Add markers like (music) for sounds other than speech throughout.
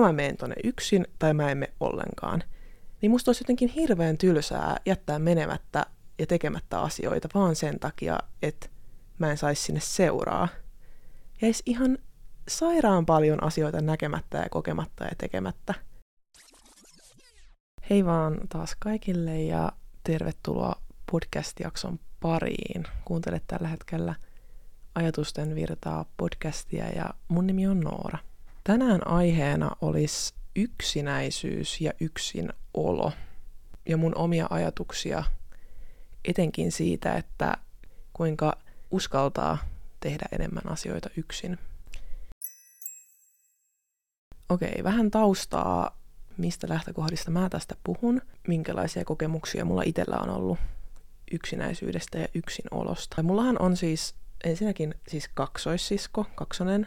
mä menen tonne yksin tai mä en mene ollenkaan. Niin musta olisi jotenkin hirveän tylsää jättää menemättä ja tekemättä asioita vaan sen takia, että mä en saisi sinne seuraa. Jäisi ihan sairaan paljon asioita näkemättä ja kokematta ja tekemättä. Hei vaan taas kaikille ja tervetuloa podcast-jakson pariin. Kuuntelet tällä hetkellä Ajatusten virtaa podcastia ja mun nimi on Noora. Tänään aiheena olisi yksinäisyys ja yksinolo ja mun omia ajatuksia etenkin siitä, että kuinka uskaltaa tehdä enemmän asioita yksin. Okei, vähän taustaa, mistä lähtökohdista mä tästä puhun, minkälaisia kokemuksia mulla itsellä on ollut yksinäisyydestä ja yksinolosta. Mullahan on siis ensinnäkin siis kaksoissisko, kaksonen.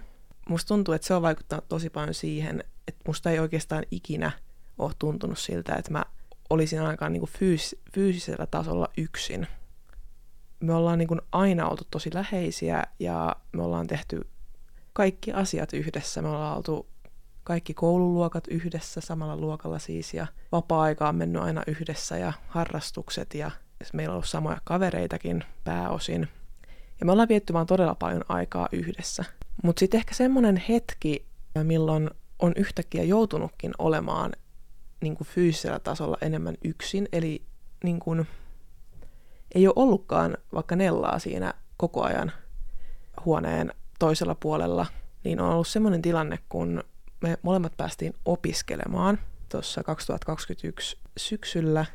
Musta tuntuu, että se on vaikuttanut tosi paljon siihen, että musta ei oikeastaan ikinä ole tuntunut siltä, että mä olisin ainakaan niin fyys- fyysisellä tasolla yksin. Me ollaan niin kuin aina oltu tosi läheisiä ja me ollaan tehty kaikki asiat yhdessä. Me ollaan oltu kaikki koululuokat yhdessä, samalla luokalla siis, ja vapaa-aika on mennyt aina yhdessä, ja harrastukset, ja meillä on ollut samoja kavereitakin pääosin. Ja me ollaan vietty vaan todella paljon aikaa yhdessä. Mutta sitten ehkä semmoinen hetki, milloin on yhtäkkiä joutunutkin olemaan niin kuin fyysisellä tasolla enemmän yksin, eli niin kuin, ei ole ollutkaan vaikka Nellaa siinä koko ajan huoneen toisella puolella, niin on ollut semmoinen tilanne, kun me molemmat päästiin opiskelemaan tuossa 2021 syksyllä,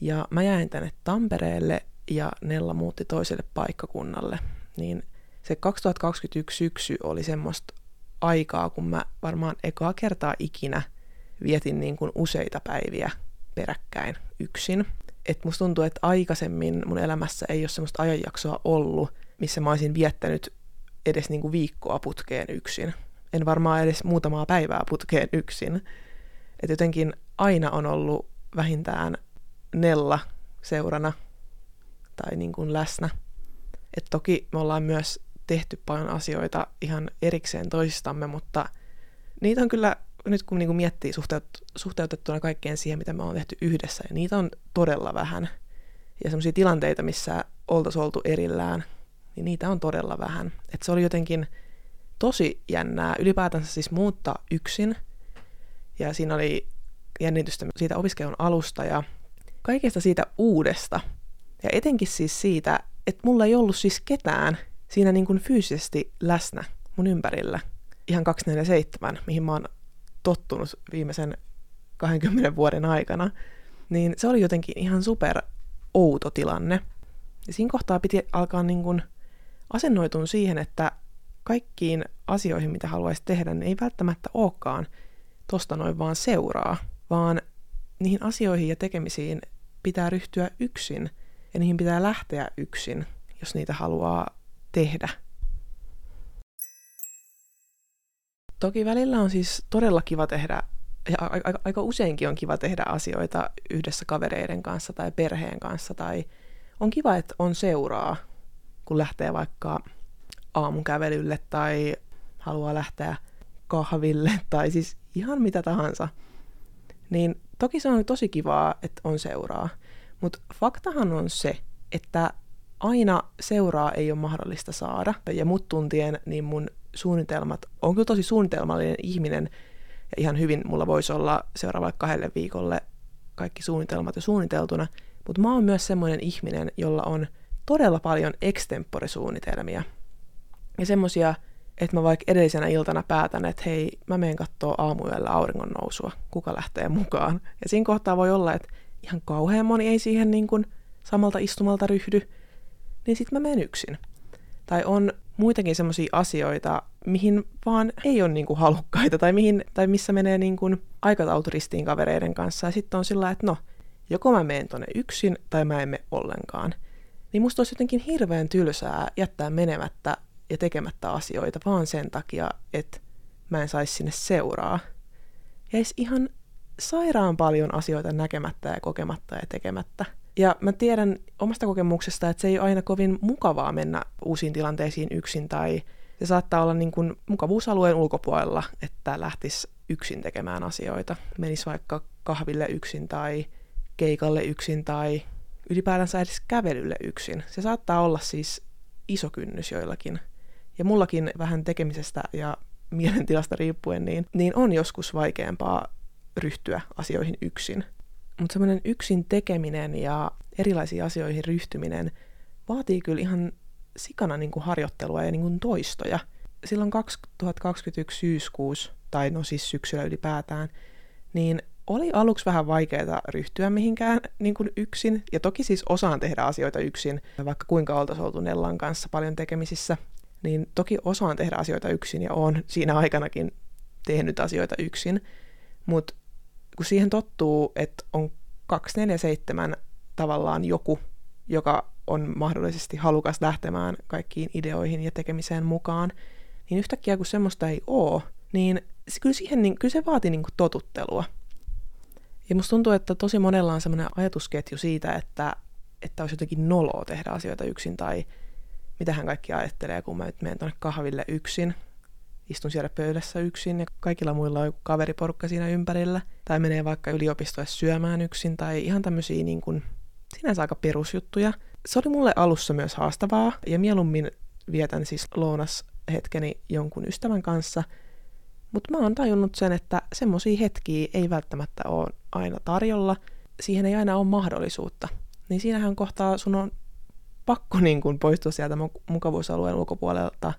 ja mä jäin tänne Tampereelle, ja Nella muutti toiselle paikkakunnalle, niin se 2021 syksy oli semmoista aikaa, kun mä varmaan ekaa kertaa ikinä vietin niin kuin useita päiviä peräkkäin yksin. Et musta tuntuu, että aikaisemmin mun elämässä ei ole semmoista ajanjaksoa ollut, missä mä olisin viettänyt edes niin kuin viikkoa putkeen yksin. En varmaan edes muutamaa päivää putkeen yksin. Et jotenkin aina on ollut vähintään Nella seurana tai niin kuin läsnä. Et toki me ollaan myös tehty paljon asioita ihan erikseen toisistamme, mutta niitä on kyllä, nyt kun niinku miettii suhteut, suhteutettuna kaikkeen siihen, mitä me ollaan tehty yhdessä, ja niitä on todella vähän. Ja semmoisia tilanteita, missä oltaisiin oltu erillään, niin niitä on todella vähän. Et se oli jotenkin tosi jännää ylipäätänsä siis muuttaa yksin, ja siinä oli jännitystä siitä opiskelun alusta ja kaikesta siitä uudesta. Ja etenkin siis siitä, että mulla ei ollut siis ketään, siinä niin kuin fyysisesti läsnä mun ympärillä. Ihan 247, mihin mä oon tottunut viimeisen 20 vuoden aikana. Niin se oli jotenkin ihan super outo tilanne. Ja siinä kohtaa piti alkaa niin kuin asennoitun siihen, että kaikkiin asioihin, mitä haluaisi tehdä, niin ei välttämättä olekaan tosta noin vaan seuraa, vaan niihin asioihin ja tekemisiin pitää ryhtyä yksin ja niihin pitää lähteä yksin, jos niitä haluaa tehdä. Toki välillä on siis todella kiva tehdä, ja aika, aika useinkin on kiva tehdä asioita yhdessä kavereiden kanssa tai perheen kanssa, tai on kiva, että on seuraa, kun lähtee vaikka aamukävelylle tai haluaa lähteä kahville (laughs) tai siis ihan mitä tahansa. Niin toki se on tosi kivaa, että on seuraa, mutta faktahan on se, että aina seuraa ei ole mahdollista saada. Ja mut tuntien, niin mun suunnitelmat, on kyllä tosi suunnitelmallinen ihminen, ja ihan hyvin mulla voisi olla seuraavalle kahdelle viikolle kaikki suunnitelmat jo suunniteltuna, mutta mä oon myös semmoinen ihminen, jolla on todella paljon extempore-suunnitelmia. Ja semmosia, että mä vaikka edellisenä iltana päätän, että hei, mä menen kattoo aamuyöllä auringon nousua, kuka lähtee mukaan. Ja siinä kohtaa voi olla, että ihan kauhean moni ei siihen niin kuin samalta istumalta ryhdy, niin sitten mä menen yksin. Tai on muitakin semmoisia asioita, mihin vaan ei ole niinku halukkaita, tai, mihin, tai missä menee niinku aikatauluristiin kavereiden kanssa, ja sitten on sillä että no, joko mä menen tonne yksin, tai mä en mene ollenkaan. Niin musta olisi jotenkin hirveän tylsää jättää menemättä ja tekemättä asioita vaan sen takia, että mä en saisi sinne seuraa. Jäisi ihan sairaan paljon asioita näkemättä ja kokematta ja tekemättä. Ja mä tiedän omasta kokemuksesta, että se ei ole aina kovin mukavaa mennä uusiin tilanteisiin yksin tai se saattaa olla niin kuin mukavuusalueen ulkopuolella, että lähtisi yksin tekemään asioita. Menis vaikka kahville yksin tai keikalle yksin tai ylipäätänsä edes kävelylle yksin. Se saattaa olla siis iso kynnys joillakin. Ja mullakin vähän tekemisestä ja mielentilasta riippuen, niin, niin on joskus vaikeampaa ryhtyä asioihin yksin. Mutta semmoinen yksin tekeminen ja erilaisiin asioihin ryhtyminen vaatii kyllä ihan sikana niin kuin harjoittelua ja niin kuin toistoja. Silloin 2021 syyskuussa, tai no siis syksyllä ylipäätään, niin oli aluksi vähän vaikeaa ryhtyä mihinkään niin kuin yksin, ja toki siis osaan tehdä asioita yksin, vaikka kuinka oltaisiin oltu Nellan kanssa paljon tekemisissä, niin toki osaan tehdä asioita yksin, ja on siinä aikanakin tehnyt asioita yksin, mutta kun siihen tottuu, että on 247 tavallaan joku, joka on mahdollisesti halukas lähtemään kaikkiin ideoihin ja tekemiseen mukaan, niin yhtäkkiä kun semmoista ei ole, niin kyllä, siihen, niin, kyllä se vaatii niin kuin totuttelua. Ja musta tuntuu, että tosi monella on semmoinen ajatusketju siitä, että, että olisi jotenkin noloa tehdä asioita yksin, tai mitä hän kaikki ajattelee, kun mä nyt menen tuonne kahville yksin, istun siellä pöydässä yksin ja kaikilla muilla on joku kaveriporukka siinä ympärillä, tai menee vaikka yliopistolle syömään yksin, tai ihan tämmöisiä niin kuin, sinänsä aika perusjuttuja. Se oli mulle alussa myös haastavaa, ja mieluummin vietän siis lounas hetkeni jonkun ystävän kanssa, mutta mä oon tajunnut sen, että semmoisia hetkiä ei välttämättä ole aina tarjolla, siihen ei aina ole mahdollisuutta. Niin siinähän kohtaa sun on pakko niin kuin poistua sieltä mukavuusalueen ulkopuolelta,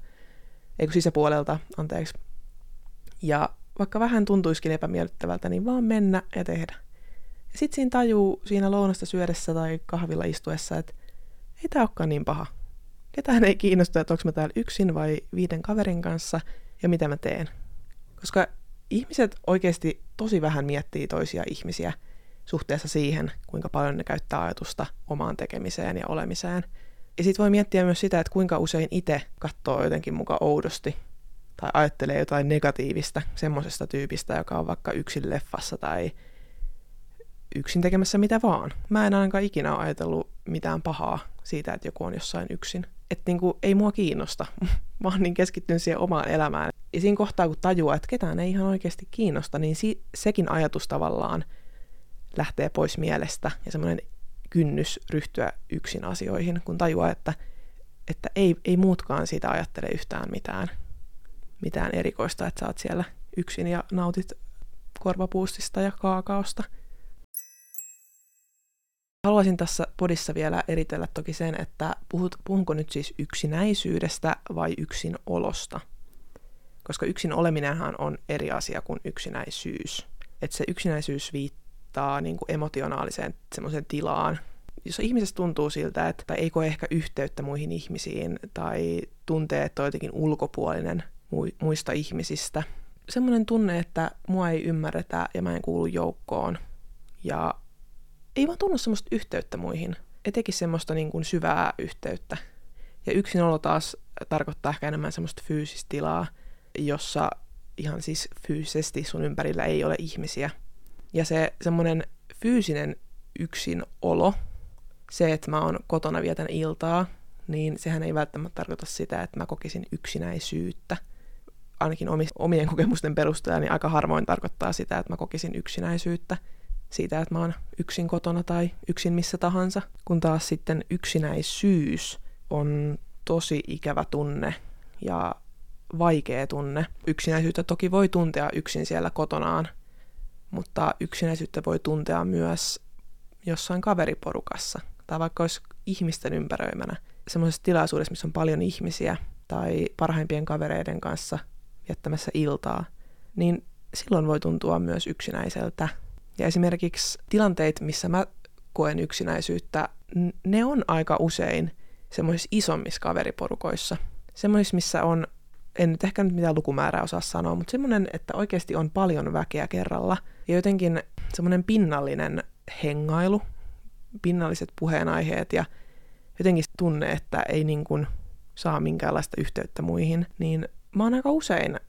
ei kun sisäpuolelta, anteeksi. Ja vaikka vähän tuntuisikin epämiellyttävältä, niin vaan mennä ja tehdä. Ja sitten siinä tajuu siinä lounasta syödessä tai kahvilla istuessa, että ei tämä olekaan niin paha. Ketään ei kiinnosta, että onko mä täällä yksin vai viiden kaverin kanssa ja mitä mä teen. Koska ihmiset oikeasti tosi vähän miettii toisia ihmisiä suhteessa siihen, kuinka paljon ne käyttää ajatusta omaan tekemiseen ja olemiseen. Ja sitten voi miettiä myös sitä, että kuinka usein itse katsoo jotenkin muka oudosti tai ajattelee jotain negatiivista semmoisesta tyypistä, joka on vaikka yksin leffassa tai yksin tekemässä mitä vaan. Mä en ainakaan ikinä ole ajatellut mitään pahaa siitä, että joku on jossain yksin. Että niinku, ei mua kiinnosta. (laughs) Mä oon niin keskittynyt siihen omaan elämään. Ja siinä kohtaa, kun tajuaa, että ketään ei ihan oikeasti kiinnosta, niin si- sekin ajatus tavallaan lähtee pois mielestä ja semmoinen kynnys ryhtyä yksin asioihin, kun tajuaa, että, että ei, ei muutkaan siitä ajattele yhtään mitään, mitään erikoista, että sä oot siellä yksin ja nautit korvapuustista ja kaakaosta. Haluaisin tässä podissa vielä eritellä toki sen, että puhut, puhunko nyt siis yksinäisyydestä vai yksin olosta. Koska yksin oleminenhan on eri asia kuin yksinäisyys. Että se yksinäisyys viittaa niin kuin emotionaaliseen semmoiseen tilaan, jos ihmisestä tuntuu siltä, että ei koe ehkä yhteyttä muihin ihmisiin tai tuntee, että on jotenkin ulkopuolinen muista ihmisistä. Semmoinen tunne, että mua ei ymmärretä ja mä en kuulu joukkoon. Ja ei vaan tunnu semmoista yhteyttä muihin. Etenkin semmoista niin kuin syvää yhteyttä. Ja yksinolo taas tarkoittaa ehkä enemmän semmoista fyysistä tilaa, jossa ihan siis fyysisesti sun ympärillä ei ole ihmisiä. Ja se semmoinen fyysinen yksinolo, se, että mä oon kotona vietän iltaa, niin sehän ei välttämättä tarkoita sitä, että mä kokisin yksinäisyyttä. Ainakin omien kokemusten perusteella niin aika harvoin tarkoittaa sitä, että mä kokisin yksinäisyyttä siitä, että mä oon yksin kotona tai yksin missä tahansa. Kun taas sitten yksinäisyys on tosi ikävä tunne ja vaikea tunne. Yksinäisyyttä toki voi tuntea yksin siellä kotonaan, mutta yksinäisyyttä voi tuntea myös jossain kaveriporukassa tai vaikka olisi ihmisten ympäröimänä semmoisessa tilaisuudessa, missä on paljon ihmisiä tai parhaimpien kavereiden kanssa viettämässä iltaa, niin silloin voi tuntua myös yksinäiseltä. Ja esimerkiksi tilanteet, missä mä koen yksinäisyyttä, ne on aika usein semmoisissa isommissa kaveriporukoissa. Semmoisissa, missä on, en nyt ehkä nyt mitään lukumäärää osaa sanoa, mutta semmoinen, että oikeasti on paljon väkeä kerralla. Ja jotenkin semmoinen pinnallinen hengailu, pinnalliset puheenaiheet ja jotenkin tunne, että ei niin kuin saa minkäänlaista yhteyttä muihin, niin mä oon aika usein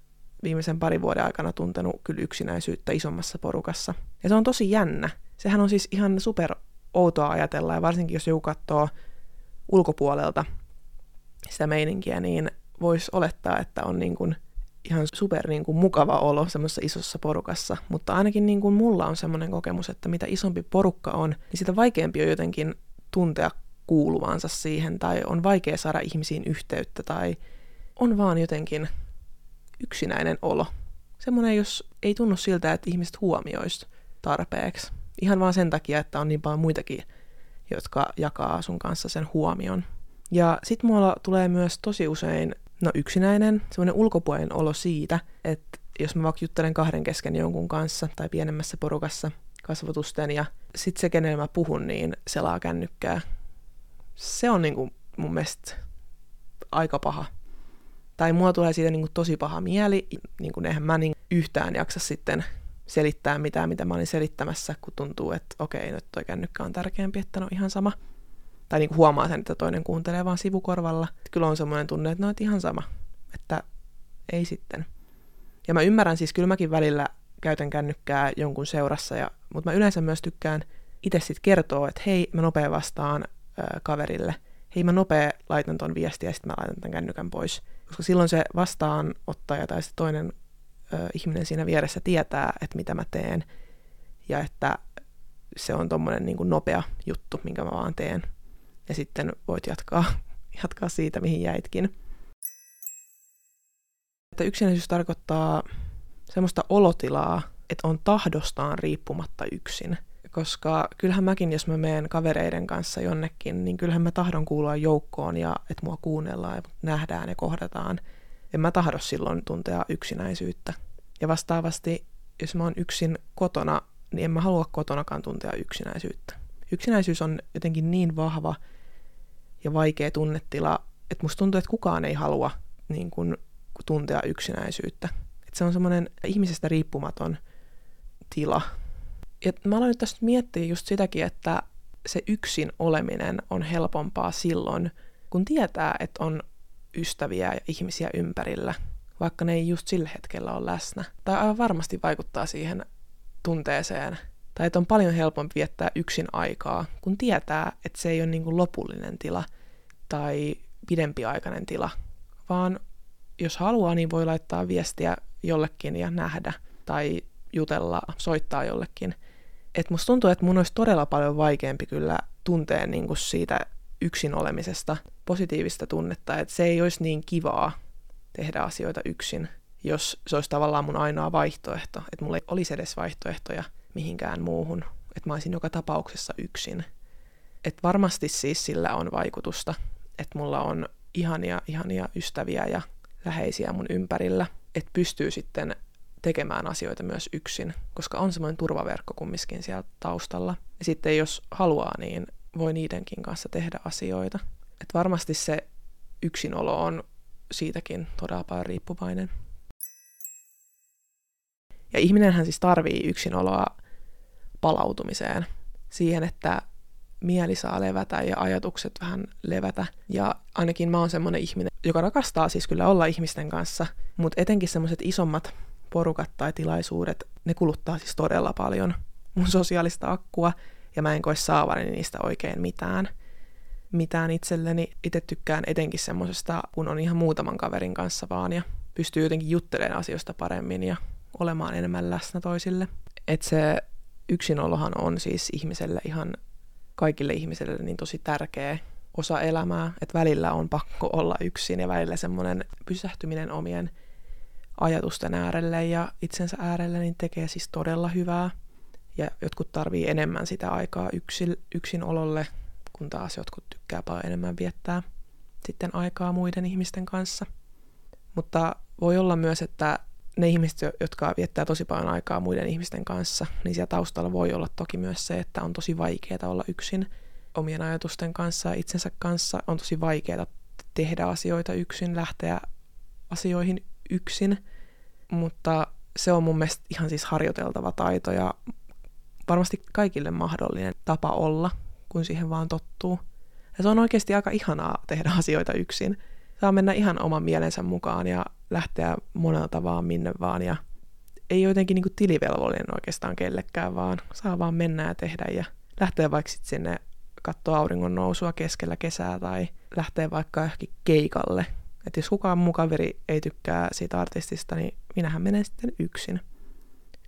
viimeisen parin vuoden aikana tuntenut kyllä yksinäisyyttä isommassa porukassa. Ja se on tosi jännä. Sehän on siis ihan super outoa ajatella, ja varsinkin jos joku katsoo ulkopuolelta sitä meininkiä, niin voisi olettaa, että on niin kuin ihan super niin kuin, mukava olo semmoisessa isossa porukassa, mutta ainakin niin kuin mulla on semmoinen kokemus, että mitä isompi porukka on, niin sitä vaikeampi on jotenkin tuntea kuuluvansa siihen, tai on vaikea saada ihmisiin yhteyttä, tai on vaan jotenkin yksinäinen olo. Semmoinen, jos ei tunnu siltä, että ihmiset huomioisi tarpeeksi. Ihan vaan sen takia, että on niin paljon muitakin, jotka jakaa sun kanssa sen huomion. Ja sit mulla tulee myös tosi usein, no yksinäinen, semmoinen ulkopuolinen olo siitä, että jos mä vaikka juttelen kahden kesken jonkun kanssa tai pienemmässä porukassa kasvatusten ja sit se, kenelle mä puhun, niin selaa kännykkää. Se on niinku mun mielestä aika paha. Tai mua tulee siitä niinku tosi paha mieli, niinku eihän mä niin yhtään jaksa sitten selittää mitään, mitä mä olin selittämässä, kun tuntuu, että okei, nyt toi kännykkä on tärkeämpi, että no ihan sama. Tai niin kuin huomaa sen, että toinen kuuntelee vaan sivukorvalla. Kyllä on semmoinen tunne, että no, et ihan sama. Että ei sitten. Ja mä ymmärrän siis, kyllä mäkin välillä käytän kännykkää jonkun seurassa, ja, mutta mä yleensä myös tykkään itse sitten kertoa, että hei, mä nopea vastaan ö, kaverille. Hei, mä nopea laitan ton viestiä ja sitten mä laitan tämän kännykän pois. Koska silloin se vastaanottaja tai sitten toinen ö, ihminen siinä vieressä tietää, että mitä mä teen, ja että se on tommonen niin kuin nopea juttu, minkä mä vaan teen. Ja sitten voit jatkaa, (laughs) jatkaa siitä, mihin jäitkin. Että yksinäisyys tarkoittaa semmoista olotilaa, että on tahdostaan riippumatta yksin. Koska kyllähän mäkin, jos mä menen kavereiden kanssa jonnekin, niin kyllähän mä tahdon kuulua joukkoon ja että mua kuunnellaan ja nähdään ja kohdataan. En mä tahdo silloin tuntea yksinäisyyttä. Ja vastaavasti, jos mä oon yksin kotona, niin en mä halua kotonakaan tuntea yksinäisyyttä. Yksinäisyys on jotenkin niin vahva ja vaikea tunnetila, että musta tuntuu, että kukaan ei halua niin kun, tuntea yksinäisyyttä. Että se on semmoinen ihmisestä riippumaton tila. Ja mä aloin nyt tästä miettiä just sitäkin, että se yksin oleminen on helpompaa silloin, kun tietää, että on ystäviä ja ihmisiä ympärillä, vaikka ne ei just sillä hetkellä ole läsnä. Tai aivan varmasti vaikuttaa siihen tunteeseen, tai että on paljon helpompi viettää yksin aikaa, kun tietää, että se ei ole niin kuin lopullinen tila tai pidempiaikainen tila, vaan jos haluaa, niin voi laittaa viestiä jollekin ja nähdä tai jutella, soittaa jollekin. Et musta tuntuu, että mun olisi todella paljon vaikeampi kyllä tuntea niin kuin siitä yksin olemisesta positiivista tunnetta, että se ei olisi niin kivaa tehdä asioita yksin, jos se olisi tavallaan mun ainoa vaihtoehto, että mulla ei olisi edes vaihtoehtoja mihinkään muuhun, että mä olisin joka tapauksessa yksin. Että varmasti siis sillä on vaikutusta, että mulla on ihania, ihania ystäviä ja läheisiä mun ympärillä, että pystyy sitten tekemään asioita myös yksin, koska on semmoinen turvaverkko kumminkin siellä taustalla. Ja sitten jos haluaa, niin voi niidenkin kanssa tehdä asioita. Et varmasti se yksinolo on siitäkin todella paljon riippuvainen. Ja ihminenhän siis tarvii yksinoloa palautumiseen, siihen, että mieli saa levätä ja ajatukset vähän levätä. Ja ainakin mä oon semmoinen ihminen, joka rakastaa siis kyllä olla ihmisten kanssa, mutta etenkin semmoiset isommat porukat tai tilaisuudet, ne kuluttaa siis todella paljon mun sosiaalista akkua, ja mä en koe saavani niistä oikein mitään. Mitään itselleni. Itse tykkään etenkin semmoisesta, kun on ihan muutaman kaverin kanssa vaan, ja pystyy jotenkin juttelemaan asioista paremmin ja olemaan enemmän läsnä toisille. Että se yksinolohan on siis ihmiselle ihan kaikille ihmisille niin tosi tärkeä osa elämää, että välillä on pakko olla yksin ja välillä semmoinen pysähtyminen omien ajatusten äärelle ja itsensä äärelle niin tekee siis todella hyvää. Ja jotkut tarvii enemmän sitä aikaa yksin, yksin ololle, kun taas jotkut tykkää paljon enemmän viettää sitten aikaa muiden ihmisten kanssa. Mutta voi olla myös, että ne ihmiset, jotka viettää tosi paljon aikaa muiden ihmisten kanssa, niin siellä taustalla voi olla toki myös se, että on tosi vaikeaa olla yksin omien ajatusten kanssa ja itsensä kanssa. On tosi vaikeaa tehdä asioita yksin, lähteä asioihin yksin, mutta se on mun mielestä ihan siis harjoiteltava taito ja varmasti kaikille mahdollinen tapa olla, kun siihen vaan tottuu. Ja se on oikeasti aika ihanaa tehdä asioita yksin. Saa mennä ihan oman mielensä mukaan ja lähteä monelta vaan minne vaan ja ei jotenkin niin tilivelvollinen oikeastaan kellekään, vaan saa vaan mennä ja tehdä ja lähteä vaikka sitten sinne katsoa auringon nousua keskellä kesää tai lähteä vaikka johonkin keikalle. Että jos kukaan mun kaveri ei tykkää siitä artistista, niin minähän menen sitten yksin.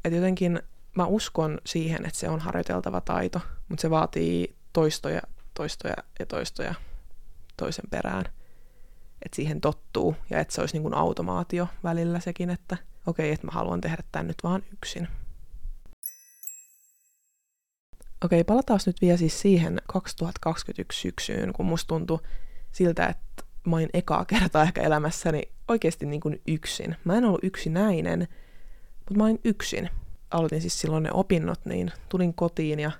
Että jotenkin mä uskon siihen, että se on harjoiteltava taito, mutta se vaatii toistoja, toistoja ja toistoja toisen perään. Että siihen tottuu ja että se olisi niin kuin automaatio välillä sekin, että okei, okay, että mä haluan tehdä tämän nyt vaan yksin. Okei, palataan nyt vielä siis siihen 2021 syksyyn, kun musta tuntui siltä, että mä olin ekaa kertaa ehkä elämässäni oikeasti niin kuin yksin. Mä en ollut yksinäinen, mutta mä olin yksin. Aloitin siis silloin ne opinnot, niin tulin kotiin ja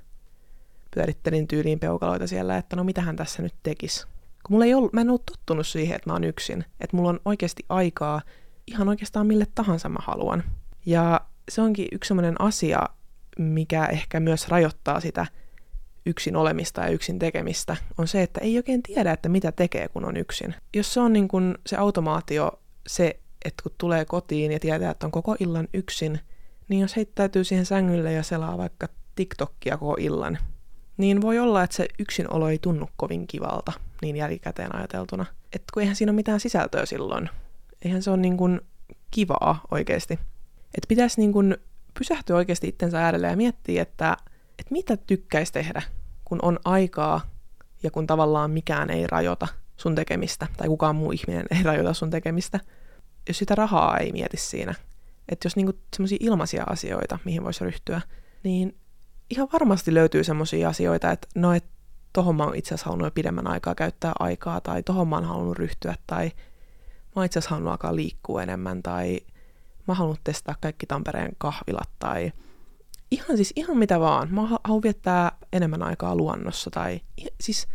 pyörittelin tyyliin peukaloita siellä, että no mitähän tässä nyt tekis. Kun mulla ei ollut, mä en ollut tottunut siihen, että mä oon yksin. Että mulla on oikeasti aikaa ihan oikeastaan mille tahansa mä haluan. Ja se onkin yksi sellainen asia, mikä ehkä myös rajoittaa sitä yksin olemista ja yksin tekemistä, on se, että ei oikein tiedä, että mitä tekee, kun on yksin. Jos se on niin kuin se automaatio, se, että kun tulee kotiin ja tietää, että on koko illan yksin, niin jos heittäytyy siihen sängylle ja selaa vaikka TikTokia koko illan, niin voi olla, että se yksinolo ei tunnu kovin kivalta, niin jälkikäteen ajateltuna. Että kun eihän siinä ole mitään sisältöä silloin. Eihän se ole niin kuin kivaa oikeasti. Että pitäisi niin kuin pysähtyä oikeasti itsensä äärelle ja miettiä, että, että mitä tykkäisi tehdä, kun on aikaa ja kun tavallaan mikään ei rajoita sun tekemistä, tai kukaan muu ihminen ei rajoita sun tekemistä. Jos sitä rahaa ei mieti siinä, että jos niinku semmoisia ilmaisia asioita, mihin voisi ryhtyä, niin ihan varmasti löytyy semmoisia asioita, että no, et tohon mä oon itse asiassa halunnut jo pidemmän aikaa käyttää aikaa, tai tohon mä oon halunnut ryhtyä, tai mä oon itse asiassa halunnut alkaa liikkua enemmän, tai mä haluan testaa kaikki Tampereen kahvilat tai ihan siis ihan mitä vaan. Mä haluan viettää enemmän aikaa luonnossa tai siis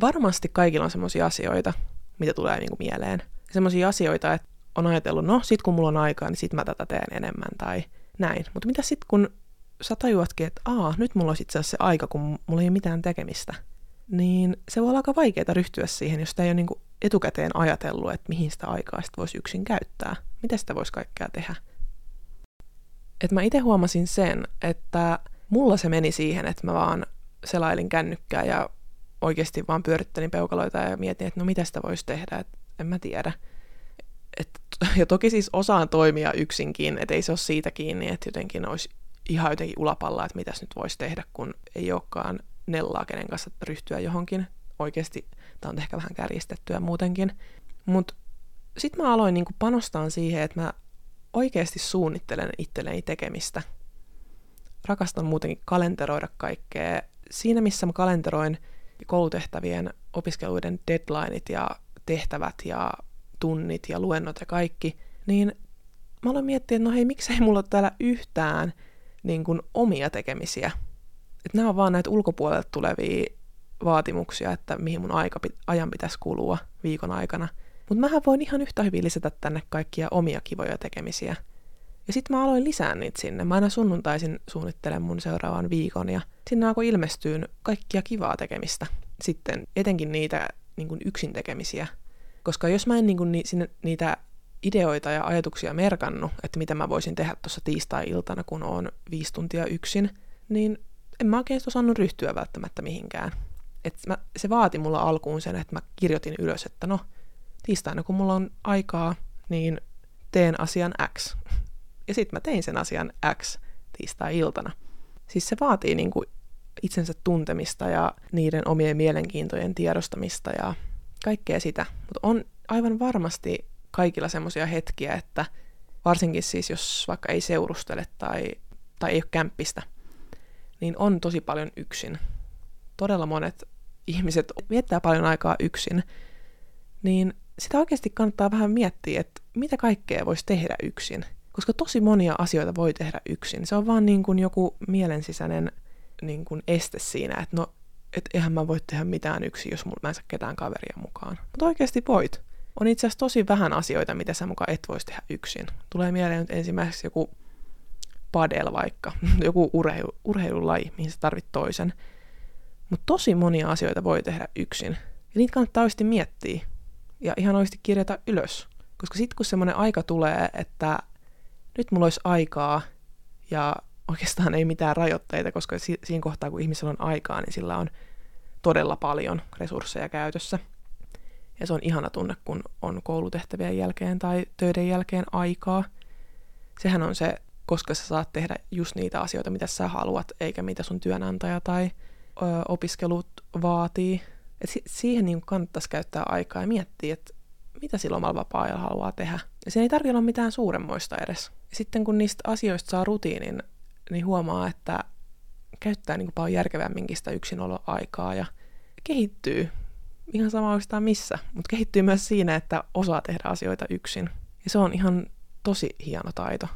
varmasti kaikilla on semmoisia asioita, mitä tulee niinku mieleen. Semmoisia asioita, että on ajatellut, no sit kun mulla on aikaa, niin sit mä tätä teen enemmän tai näin. Mutta mitä sit kun sä tajuatkin, että aa, nyt mulla on itse asiassa se aika, kun mulla ei ole mitään tekemistä, niin se voi olla aika vaikeaa ryhtyä siihen, jos sitä ei ole niinku etukäteen ajatellut, että mihin sitä aikaa sitten voisi yksin käyttää. Mitä sitä voisi kaikkea tehdä. Et mä itse huomasin sen, että mulla se meni siihen, että mä vaan selailin kännykkää ja oikeasti vaan pyörittelin peukaloita ja mietin, että no mitä sitä voisi tehdä, että en mä tiedä. Et, ja toki siis osaan toimia yksinkin, että ei se ole siitä kiinni, että jotenkin olisi ihan jotenkin ulapalla, että mitäs nyt voisi tehdä, kun ei olekaan nellaa kenen kanssa ryhtyä johonkin. Oikeasti tämä on ehkä vähän kärjistettyä muutenkin. Mutta sitten mä aloin niinku panostaa siihen, että mä oikeasti suunnittelen itselleni tekemistä. Rakastan muutenkin kalenteroida kaikkea. Siinä, missä mä kalenteroin koulutehtävien, opiskeluiden deadlineit ja tehtävät ja tunnit ja luennot ja kaikki, niin mä aloin miettiä, että no hei, miksei mulla ole täällä yhtään niin kuin omia tekemisiä. Että nämä on vaan näitä ulkopuolelta tulevia vaatimuksia, että mihin mun aika, ajan pitäisi kulua viikon aikana. Mutta mähän voin ihan yhtä hyvin lisätä tänne kaikkia omia kivoja tekemisiä. Ja sitten mä aloin lisää niitä sinne. Mä aina sunnuntaisin suunnittelen mun seuraavan viikon ja sinne alkoi ilmestyä kaikkia kivaa tekemistä. Sitten etenkin niitä niin kuin yksin tekemisiä. Koska jos mä en niin kuin, ni, sinne, niitä ideoita ja ajatuksia merkannut, että mitä mä voisin tehdä tuossa tiistai-iltana, kun on viisi tuntia yksin, niin en mä oikein osannut ryhtyä välttämättä mihinkään että mä, se vaati mulla alkuun sen, että mä kirjoitin ylös, että no, tiistaina kun mulla on aikaa, niin teen asian X. Ja sitten mä tein sen asian X tiistai-iltana. Siis se vaatii niin kuin itsensä tuntemista ja niiden omien mielenkiintojen tiedostamista ja kaikkea sitä. Mutta on aivan varmasti kaikilla semmoisia hetkiä, että varsinkin siis jos vaikka ei seurustele tai, tai ei ole kämppistä, niin on tosi paljon yksin. Todella monet ihmiset viettää paljon aikaa yksin, niin sitä oikeasti kannattaa vähän miettiä, että mitä kaikkea voisi tehdä yksin. Koska tosi monia asioita voi tehdä yksin. Se on vaan niin kuin joku mielensisäinen niin kuin este siinä, että no, et eihän mä voi tehdä mitään yksin, jos mä en saa ketään kaveria mukaan. Mutta oikeasti voit. On itse asiassa tosi vähän asioita, mitä sä mukaan et voisi tehdä yksin. Tulee mieleen nyt ensimmäiseksi joku padel vaikka, (laughs) joku urheilu, urheilulaji, mihin sä tarvit toisen. Mutta tosi monia asioita voi tehdä yksin. Ja niitä kannattaa oikeasti miettiä ja ihan oikeasti kirjata ylös. Koska sitten kun semmoinen aika tulee, että nyt mulla olisi aikaa ja oikeastaan ei mitään rajoitteita, koska siinä kohtaa kun ihmisellä on aikaa, niin sillä on todella paljon resursseja käytössä, Ja se on ihana tunne, kun on koulutehtävien jälkeen tai töiden jälkeen aikaa. Sehän on se, koska sä saat tehdä just niitä asioita, mitä sä haluat, eikä mitä sun työnantaja tai ö, opiskelut vaatii. Et si- siihen niin kannattaisi käyttää aikaa ja miettiä, että mitä silloin omalla vapaa-ajalla haluaa tehdä. Ja se ei tarvitse olla mitään suuremmoista edes. Ja sitten kun niistä asioista saa rutiinin, niin huomaa, että käyttää niin paljon järkevämminkin sitä yksinoloaikaa ja kehittyy. Ihan sama oikeastaan missä, mutta kehittyy myös siinä, että osaa tehdä asioita yksin. Ja se on ihan tosi hieno taito.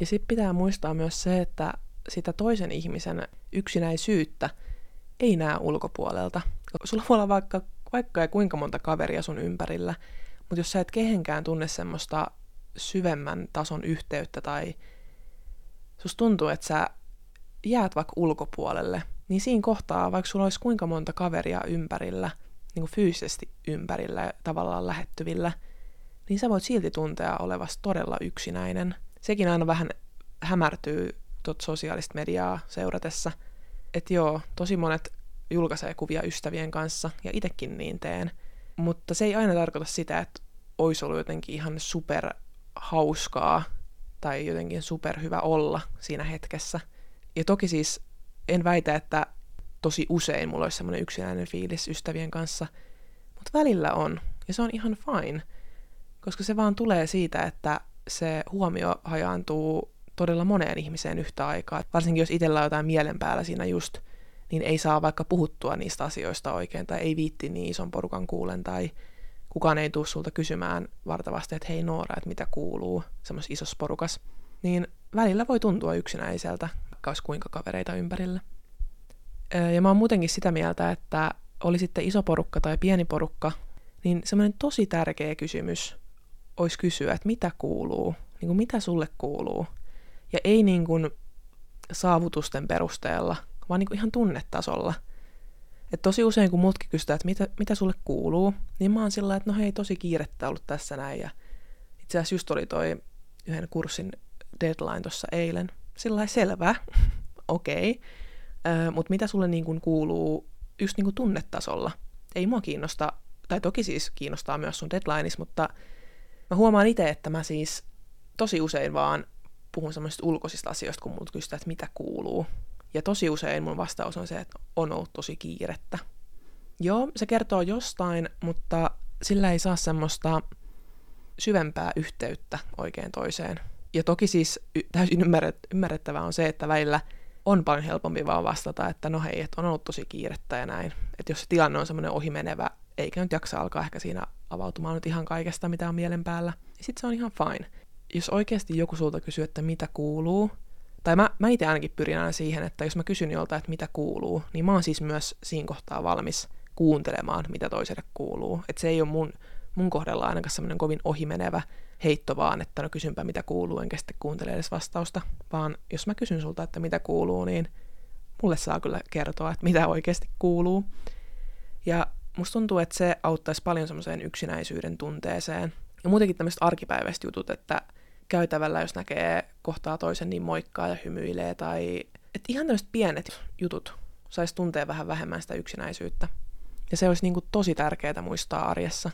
Ja sitten pitää muistaa myös se, että sitä toisen ihmisen yksinäisyyttä ei näe ulkopuolelta. Sulla voi olla vaikka, vaikka ja kuinka monta kaveria sun ympärillä, mutta jos sä et kehenkään tunne semmoista syvemmän tason yhteyttä tai sus tuntuu, että sä jäät vaikka ulkopuolelle, niin siinä kohtaa, vaikka sulla olisi kuinka monta kaveria ympärillä, niin kuin fyysisesti ympärillä tavallaan lähettyvillä, niin sä voit silti tuntea olevasi todella yksinäinen. Sekin aina vähän hämärtyy tuot sosiaalista mediaa seuratessa, että joo, tosi monet julkaisee kuvia ystävien kanssa, ja itekin niin teen. Mutta se ei aina tarkoita sitä, että olisi ollut jotenkin ihan super hauskaa tai jotenkin superhyvä olla siinä hetkessä. Ja toki siis en väitä, että tosi usein mulla olisi semmoinen yksinäinen fiilis ystävien kanssa, mutta välillä on, ja se on ihan fine, koska se vaan tulee siitä, että se huomio hajaantuu todella moneen ihmiseen yhtä aikaa. Varsinkin jos itsellä on jotain mielen päällä siinä just, niin ei saa vaikka puhuttua niistä asioista oikein, tai ei viitti niin ison porukan kuulen, tai kukaan ei tule sulta kysymään vartavasti, että hei Noora, että mitä kuuluu semmoisessa isossa porukas. Niin välillä voi tuntua yksinäiseltä, vaikka olisi kuinka kavereita ympärillä. Ja mä oon muutenkin sitä mieltä, että oli sitten iso porukka tai pieni porukka, niin semmoinen tosi tärkeä kysymys olisi kysyä, että mitä kuuluu, niin kuin mitä sulle kuuluu. Ja ei niin kuin saavutusten perusteella, vaan niin kuin ihan tunnetasolla. Et tosi usein, kun mutki kysytään, että mitä, mitä sulle kuuluu, niin mä oon sillä että no hei, tosi kiirettä ollut tässä näin. Ja itse asiassa just oli toi yhden kurssin deadline tuossa eilen. Sillä selvä, (laughs) okei. Okay. Mutta mitä sulle niin kuin kuuluu just niin kuin tunnetasolla? Ei mua kiinnosta, tai toki siis kiinnostaa myös sun deadlineis, mutta mä huomaan itse, että mä siis tosi usein vaan puhun semmoisista ulkoisista asioista, kun multa kysytään, että mitä kuuluu. Ja tosi usein mun vastaus on se, että on ollut tosi kiirettä. Joo, se kertoo jostain, mutta sillä ei saa semmoista syvempää yhteyttä oikein toiseen. Ja toki siis täysin ymmärrettävää on se, että välillä on paljon helpompi vaan vastata, että no hei, että on ollut tosi kiirettä ja näin. Että jos se tilanne on semmoinen ohimenevä, eikä nyt jaksa alkaa ehkä siinä avautumaan nyt ihan kaikesta, mitä on mielen päällä, niin sitten se on ihan fine. Jos oikeasti joku sulta kysyy, että mitä kuuluu, tai mä, mä itse ainakin pyrin aina siihen, että jos mä kysyn jolta, että mitä kuuluu, niin mä oon siis myös siinä kohtaa valmis kuuntelemaan, mitä toiselle kuuluu. Että se ei ole mun, mun kohdalla ainakaan semmoinen kovin ohimenevä heitto vaan, että no kysynpä mitä kuuluu, enkä sitten kuuntele edes vastausta, vaan jos mä kysyn sulta, että mitä kuuluu, niin mulle saa kyllä kertoa, että mitä oikeasti kuuluu. Ja musta tuntuu, että se auttaisi paljon semmoiseen yksinäisyyden tunteeseen. Ja muutenkin tämmöiset arkipäiväiset jutut, että käytävällä, jos näkee kohtaa toisen, niin moikkaa ja hymyilee, tai että ihan tämmöiset pienet jutut saisi tuntea vähän vähemmän sitä yksinäisyyttä. Ja se olisi niin kuin tosi tärkeää muistaa arjessa.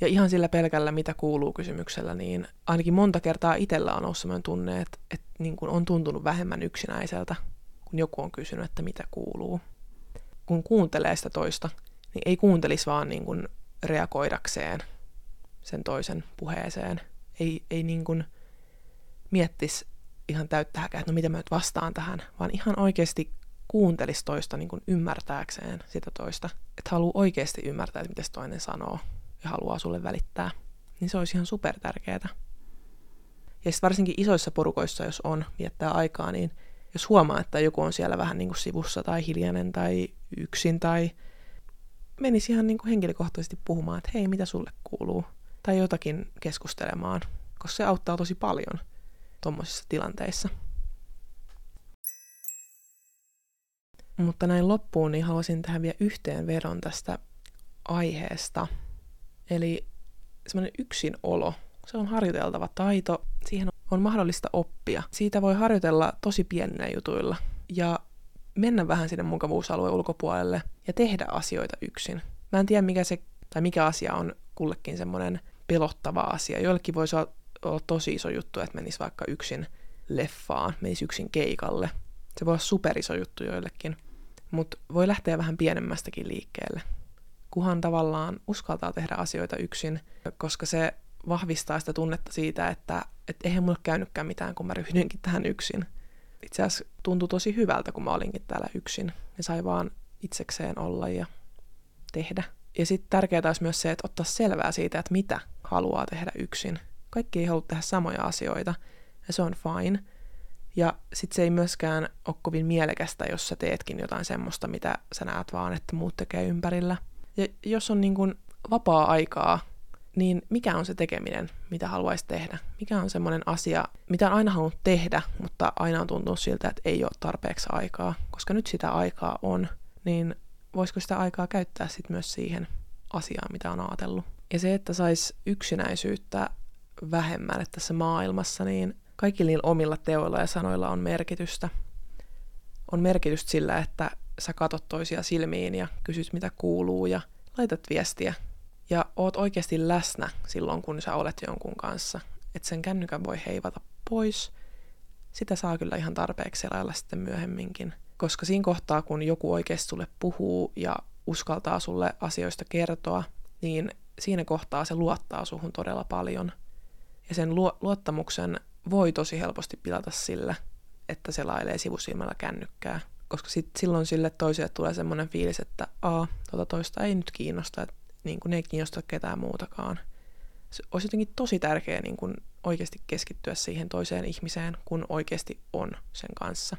Ja ihan sillä pelkällä, mitä kuuluu kysymyksellä, niin ainakin monta kertaa itsellä on ollut sellainen tunne, että, että niin kuin on tuntunut vähemmän yksinäiseltä, kun joku on kysynyt, että mitä kuuluu. Kun kuuntelee sitä toista, niin ei kuuntelisi vaan niin kuin reagoidakseen sen toisen puheeseen. Ei, ei niin kuin miettisi ihan täyttä häkää, että no mitä mä nyt vastaan tähän, vaan ihan oikeasti kuuntelisi toista niin kuin ymmärtääkseen sitä toista. Että haluaa oikeasti ymmärtää, että mitä se toinen sanoo ja haluaa sulle välittää. Niin se olisi ihan super tärkeää. Ja sitten varsinkin isoissa porukoissa, jos on, viettää aikaa, niin jos huomaa, että joku on siellä vähän niin kuin sivussa tai hiljainen tai yksin tai menisi ihan niin kuin henkilökohtaisesti puhumaan, että hei, mitä sulle kuuluu? Tai jotakin keskustelemaan, koska se auttaa tosi paljon tuommoisissa tilanteissa. Mutta näin loppuun niin haluaisin tähän vielä yhteen vedon tästä aiheesta. Eli semmoinen yksinolo, se on harjoiteltava taito, siihen on mahdollista oppia. Siitä voi harjoitella tosi pienillä jutuilla. Ja mennä vähän sinne mukavuusalueen ulkopuolelle ja tehdä asioita yksin. Mä en tiedä, mikä, se, tai mikä asia on kullekin semmoinen pelottava asia. Joillekin voisi olla, tosi iso juttu, että menisi vaikka yksin leffaan, menisi yksin keikalle. Se voi olla superiso juttu joillekin, mutta voi lähteä vähän pienemmästäkin liikkeelle. Kuhan tavallaan uskaltaa tehdä asioita yksin, koska se vahvistaa sitä tunnetta siitä, että et eihän mulle käynytkään mitään, kun mä ryhdyinkin tähän yksin. Itse asiassa tuntui tosi hyvältä, kun mä olinkin täällä yksin. Ja sai vaan itsekseen olla ja tehdä. Ja sitten tärkeää olisi myös se, että ottaa selvää siitä, että mitä haluaa tehdä yksin. Kaikki ei halua tehdä samoja asioita, ja se on fine. Ja sitten se ei myöskään ole kovin mielekästä, jos sä teetkin jotain semmoista, mitä sä näet vaan, että muut tekee ympärillä. Ja jos on niin kuin vapaa-aikaa, niin mikä on se tekeminen, mitä haluaisi tehdä? Mikä on semmoinen asia, mitä on aina halunnut tehdä, mutta aina on tuntunut siltä, että ei ole tarpeeksi aikaa. Koska nyt sitä aikaa on, niin voisiko sitä aikaa käyttää sitten myös siihen asiaan, mitä on ajatellut. Ja se, että sais yksinäisyyttä vähemmän tässä maailmassa, niin kaikilla niillä omilla teoilla ja sanoilla on merkitystä. On merkitystä sillä, että sä katot toisia silmiin ja kysyt mitä kuuluu ja laitat viestiä. Ja oot oikeasti läsnä silloin, kun sä olet jonkun kanssa. Että sen kännykän voi heivata pois. Sitä saa kyllä ihan tarpeeksi selailla sitten myöhemminkin. Koska siinä kohtaa, kun joku oikeasti sulle puhuu ja uskaltaa sulle asioista kertoa, niin siinä kohtaa se luottaa suhun todella paljon. Ja sen lu- luottamuksen voi tosi helposti pilata sillä, että se lailee sivusilmällä kännykkää. Koska sit, silloin sille toiselle tulee semmoinen fiilis, että a, tuota toista ei nyt kiinnosta, että niin kuin ne ei kiinnosta ketään muutakaan. Se olisi jotenkin tosi tärkeää niin kuin oikeasti keskittyä siihen toiseen ihmiseen, kun oikeasti on sen kanssa.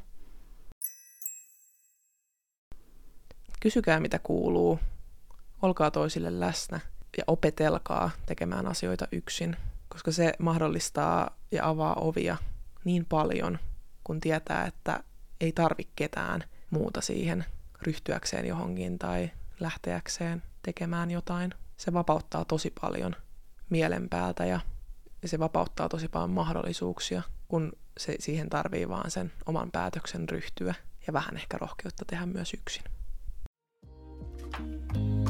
Kysykää mitä kuuluu, olkaa toisille läsnä ja opetelkaa tekemään asioita yksin, koska se mahdollistaa ja avaa ovia niin paljon, kun tietää, että ei tarvi ketään muuta siihen ryhtyäkseen johonkin tai lähteäkseen tekemään jotain. Se vapauttaa tosi paljon mielen päältä ja se vapauttaa tosi paljon mahdollisuuksia, kun se siihen tarvii vaan sen oman päätöksen ryhtyä ja vähän ehkä rohkeutta tehdä myös yksin. thank you